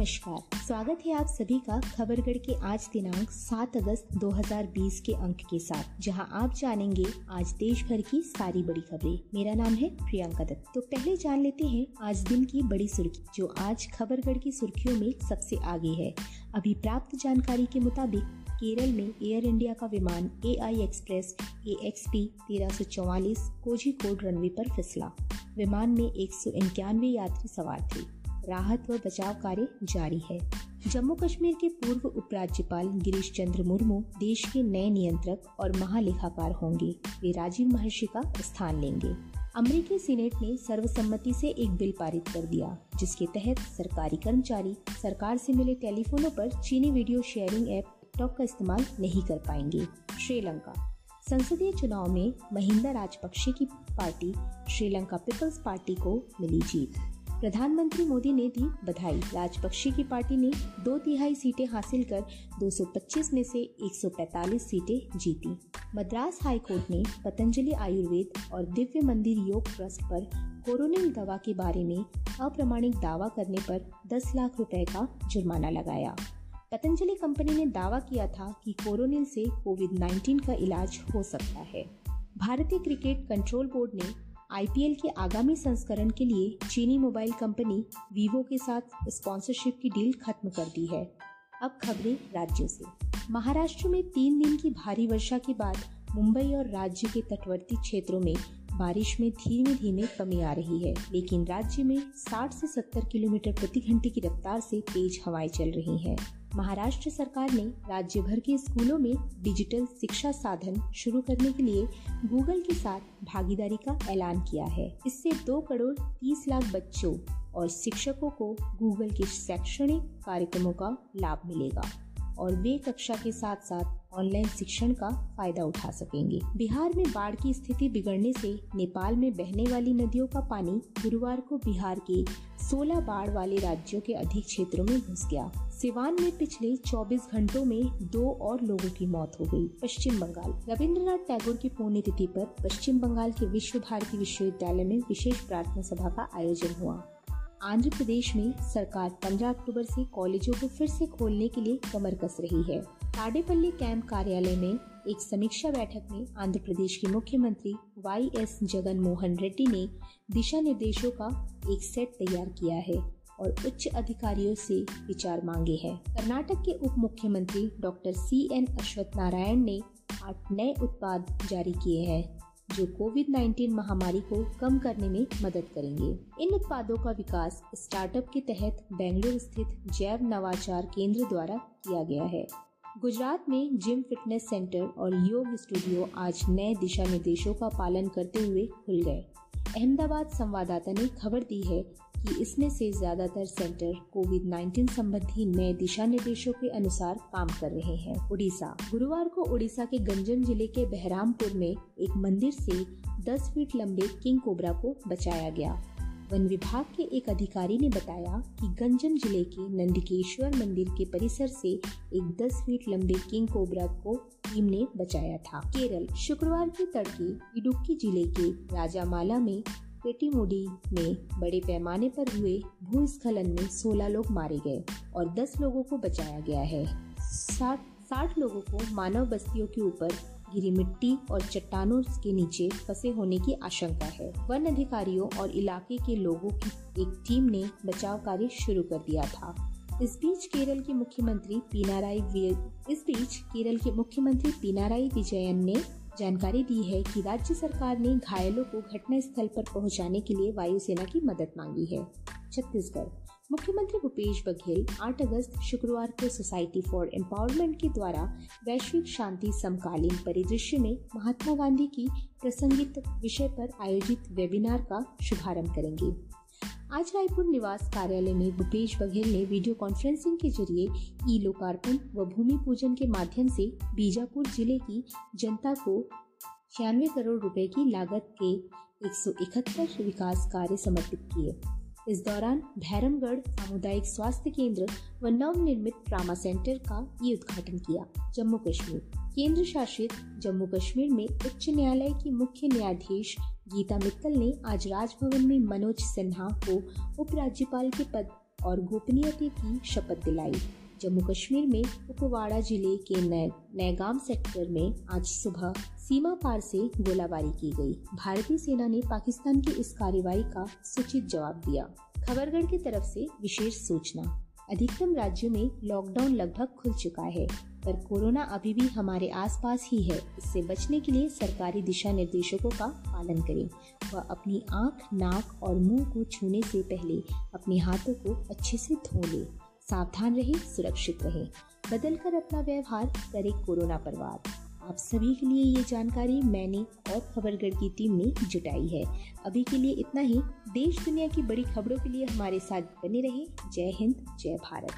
नमस्कार। स्वागत है आप सभी का खबरगढ़ के आज दिनांक 7 अगस्त 2020 के अंक के साथ, जहाँ आप जानेंगे आज देश भर की सारी बड़ी खबरें। मेरा नाम है प्रियंका दत्त। तो पहले जान लेते हैं आज दिन की बड़ी सुर्खी, जो आज खबरगढ़ की सुर्खियों में सबसे आगे है। अभी प्राप्त जानकारी के मुताबिक, केरल में एयर इंडिया का विमान A I Express A X P तेरह सौ चौवालीस कोझीकोड रनवे पर फिसला। विमान में एक सौ इक्यानवे यात्री सवार थे। राहत व बचाव कार्य जारी है। जम्मू कश्मीर के पूर्व उपराज्यपाल गिरीश चंद्र मुर्मू देश के नए नियंत्रक और महालेखाकार होंगे। वे राजीव महर्षि का स्थान लेंगे। अमेरिकी सीनेट ने सर्वसम्मति से एक बिल पारित कर दिया, जिसके तहत सरकारी कर्मचारी सरकार से मिले टेलीफोनों पर चीनी वीडियो शेयरिंग ऐप टिकटॉक का इस्तेमाल नहीं कर पाएँगे। श्रीलंका। संसदीय चुनाव में महिंदा राजपक्षे की पार्टी, श्रीलंका पीपल्स पार्टी को मिली जीत। प्रधानमंत्री मोदी ने दी बधाई। राजपक्षी की पार्टी ने दो तिहाई सीटें हासिल कर 225 में से 145 सीटें जीती। मद्रास हाई कोर्ट ने पतंजलि आयुर्वेद और दिव्य मंदिर योग ट्रस्ट पर कोरोनिल दवा के बारे में अप्रमाणिक दावा करने पर 10 लाख रुपए का जुर्माना लगाया। पतंजलि कंपनी ने दावा किया था कि कोरोनिल से कोविड 19 का इलाज हो सकता है। भारतीय क्रिकेट कंट्रोल बोर्ड ने आईपीएल के आगामी संस्करण के लिए चीनी मोबाइल कंपनी वीवो के साथ स्पॉन्सरशिप की डील खत्म कर दी है। अब खबरें राज्यों से। महाराष्ट्र में तीन दिन की भारी वर्षा के बाद मुंबई और राज्य के तटवर्ती क्षेत्रों में बारिश में धीमे धीमे कमी आ रही है, लेकिन राज्य में 60 से 70 किलोमीटर प्रति घंटे की रफ्तार से तेज हवाएँ चल रही हैं। महाराष्ट्र सरकार ने राज्य भर के स्कूलों में डिजिटल शिक्षा साधन शुरू करने के लिए गूगल के साथ भागीदारी का ऐलान किया है इससे दो करोड़ तीस लाख बच्चों और शिक्षकों को गूगल के शैक्षणिक कार्यक्रमों का लाभ मिलेगा और वे कक्षा के साथ साथ ऑनलाइन शिक्षण का फ़ायदा उठा सकेंगे। बिहार में बाढ़ की स्थिति बिगड़ने से नेपाल में बहने वाली नदियों का पानी गुरुवार को बिहार के 16 बाढ़ वाले राज्यों के अधिक क्षेत्रों में घुस गया। सिवान में पिछले 24 घंटों में दो और लोगों की मौत हो गई। पश्चिम बंगाल। रविंद्रनाथ टैगोर की पुण्यतिथि पर पश्चिम बंगाल के विश्व भारती विश्वविद्यालय में विशेष प्रार्थना सभा का आयोजन हुआ। आंध्र प्रदेश में सरकार 15 अक्टूबर से कॉलेजों को फिर से खोलने के लिए कमर कस रही है। ताडेपल्ली कैंप कार्यालय में एक समीक्षा बैठक में आंध्र प्रदेश के मुख्यमंत्री वाई एस जगन मोहन रेड्डी ने दिशा निर्देशों का एक सेट तैयार किया है और उच्च अधिकारियों से विचार मांगे हैं। कर्नाटक के उप मुख्यमंत्री doctor C N Ashwath Narayan ने आठ नए उत्पाद जारी किए हैं, जो कोविड 19 महामारी को कम करने में मदद करेंगे। इन उत्पादों का विकास स्टार्टअप के तहत बेंगलुरु स्थित जैव नवाचार केंद्र द्वारा किया गया है। गुजरात में जिम फिटनेस सेंटर और योग स्टूडियो आज नए दिशा निर्देशों का पालन करते हुए खुल गए। अहमदाबाद संवाददाता ने खबर दी है कि इसमें से ज़्यादातर सेंटर कोविड 19 संबंधी नए दिशा निर्देशों के अनुसार काम कर रहे हैं। उड़ीसा। गुरुवार को उड़ीसा के गंजम ज़िले के बहरामपुर में एक मंदिर से 10 फीट लंबे किंग कोबरा को बचाया गया। वन विभाग के एक अधिकारी ने बताया कि गंजम ज़िले के नंदिकेश्वर मंदिर के परिसर से एक 10 फीट लंबे किंग कोबरा को टीम ने बचाया था। केरल, शुक्रवार के तड़के इडुक्की ज़िले के राजामाला में पेटीमुडी में बड़े पैमाने पर हुए भूस्खलन में 16 लोग मारे गए और 10 लोगों को बचाया गया है। साठ लोगों को मानव बस्तियों के ऊपर गिरी मिट्टी और चट्टानों के नीचे फंसे होने की आशंका है। वन अधिकारियों और इलाके के लोगों की एक टीम ने बचाव कार्य शुरू कर दिया था। इस बीच केरल के मुख्यमंत्री पीनाराई इस बीच केरल के मुख्यमंत्री पीनाराई विजयन ने जानकारी दी है कि राज्य सरकार ने घायलों को घटना स्थल पर पहुँचाने के लिए वायुसेना की मदद मांगी है। छत्तीसगढ़ मुख्यमंत्री भूपेश बघेल 8 अगस्त शुक्रवार को सोसाइटी फॉर एम्पावरमेंट के द्वारा वैश्विक शांति समकालीन परिदृश्य में महात्मा गांधी की प्रसंगित विषय पर आयोजित वेबिनार का शुभारंभ करेंगे। आज रायपुर निवास कार्यालय में भूपेश बघेल ने वीडियो कॉन्फ्रेंसिंग के ज़रिए ई लोकार्पण व भूमि पूजन के माध्यम से बीजापुर ज़िले की जनता को छियानवे करोड़ रुपए की लागत के एक सौ इकहत्तर विकास कार्य समर्पित किए। इस दौरान भैरमगढ़ सामुदायिक स्वास्थ्य केंद्र व नव निर्मित ट्रामा सेंटर का ये उद्घाटन किया। जम्मू कश्मीर। केंद्र शासित जम्मू कश्मीर में उच्च न्यायालय की मुख्य न्यायाधीश गीता मित्तल ने आज राजभवन में मनोज सिन्हा को उपराज्यपाल के पद और गोपनीयता की शपथ दिलाई। जम्मू कश्मीर में कुपवाड़ा ज़िले के नैगाम सेक्टर में आज सुबह सीमा पार से गोलाबारी की गई। भारतीय सेना ने पाकिस्तान की इस कार्रवाई का सूचित जवाब दिया। खबरगढ़ की तरफ़ से विशेष सूचना। अधिकतम राज्यों में लॉकडाउन लगभग खुल चुका है, पर कोरोना अभी भी हमारे आसपास ही है। इससे बचने के लिए सरकारी दिशा निर्देशों का पालन करें व अपनी आँख, नाक और मुँह को छूने से पहले अपने हाथों को अच्छे से धो लें। सावधान रहे, सुरक्षित रहे। बदल कर अपना व्यवहार करे कोरोना पर वार। आप सभी के लिए ये जानकारी मैंने और खबरगढ़ की टीम ने जुटाई है। अभी के लिए इतना ही। देश दुनिया की बड़ी खबरों के लिए हमारे साथ बने रहे। जय हिंद, जय भारत।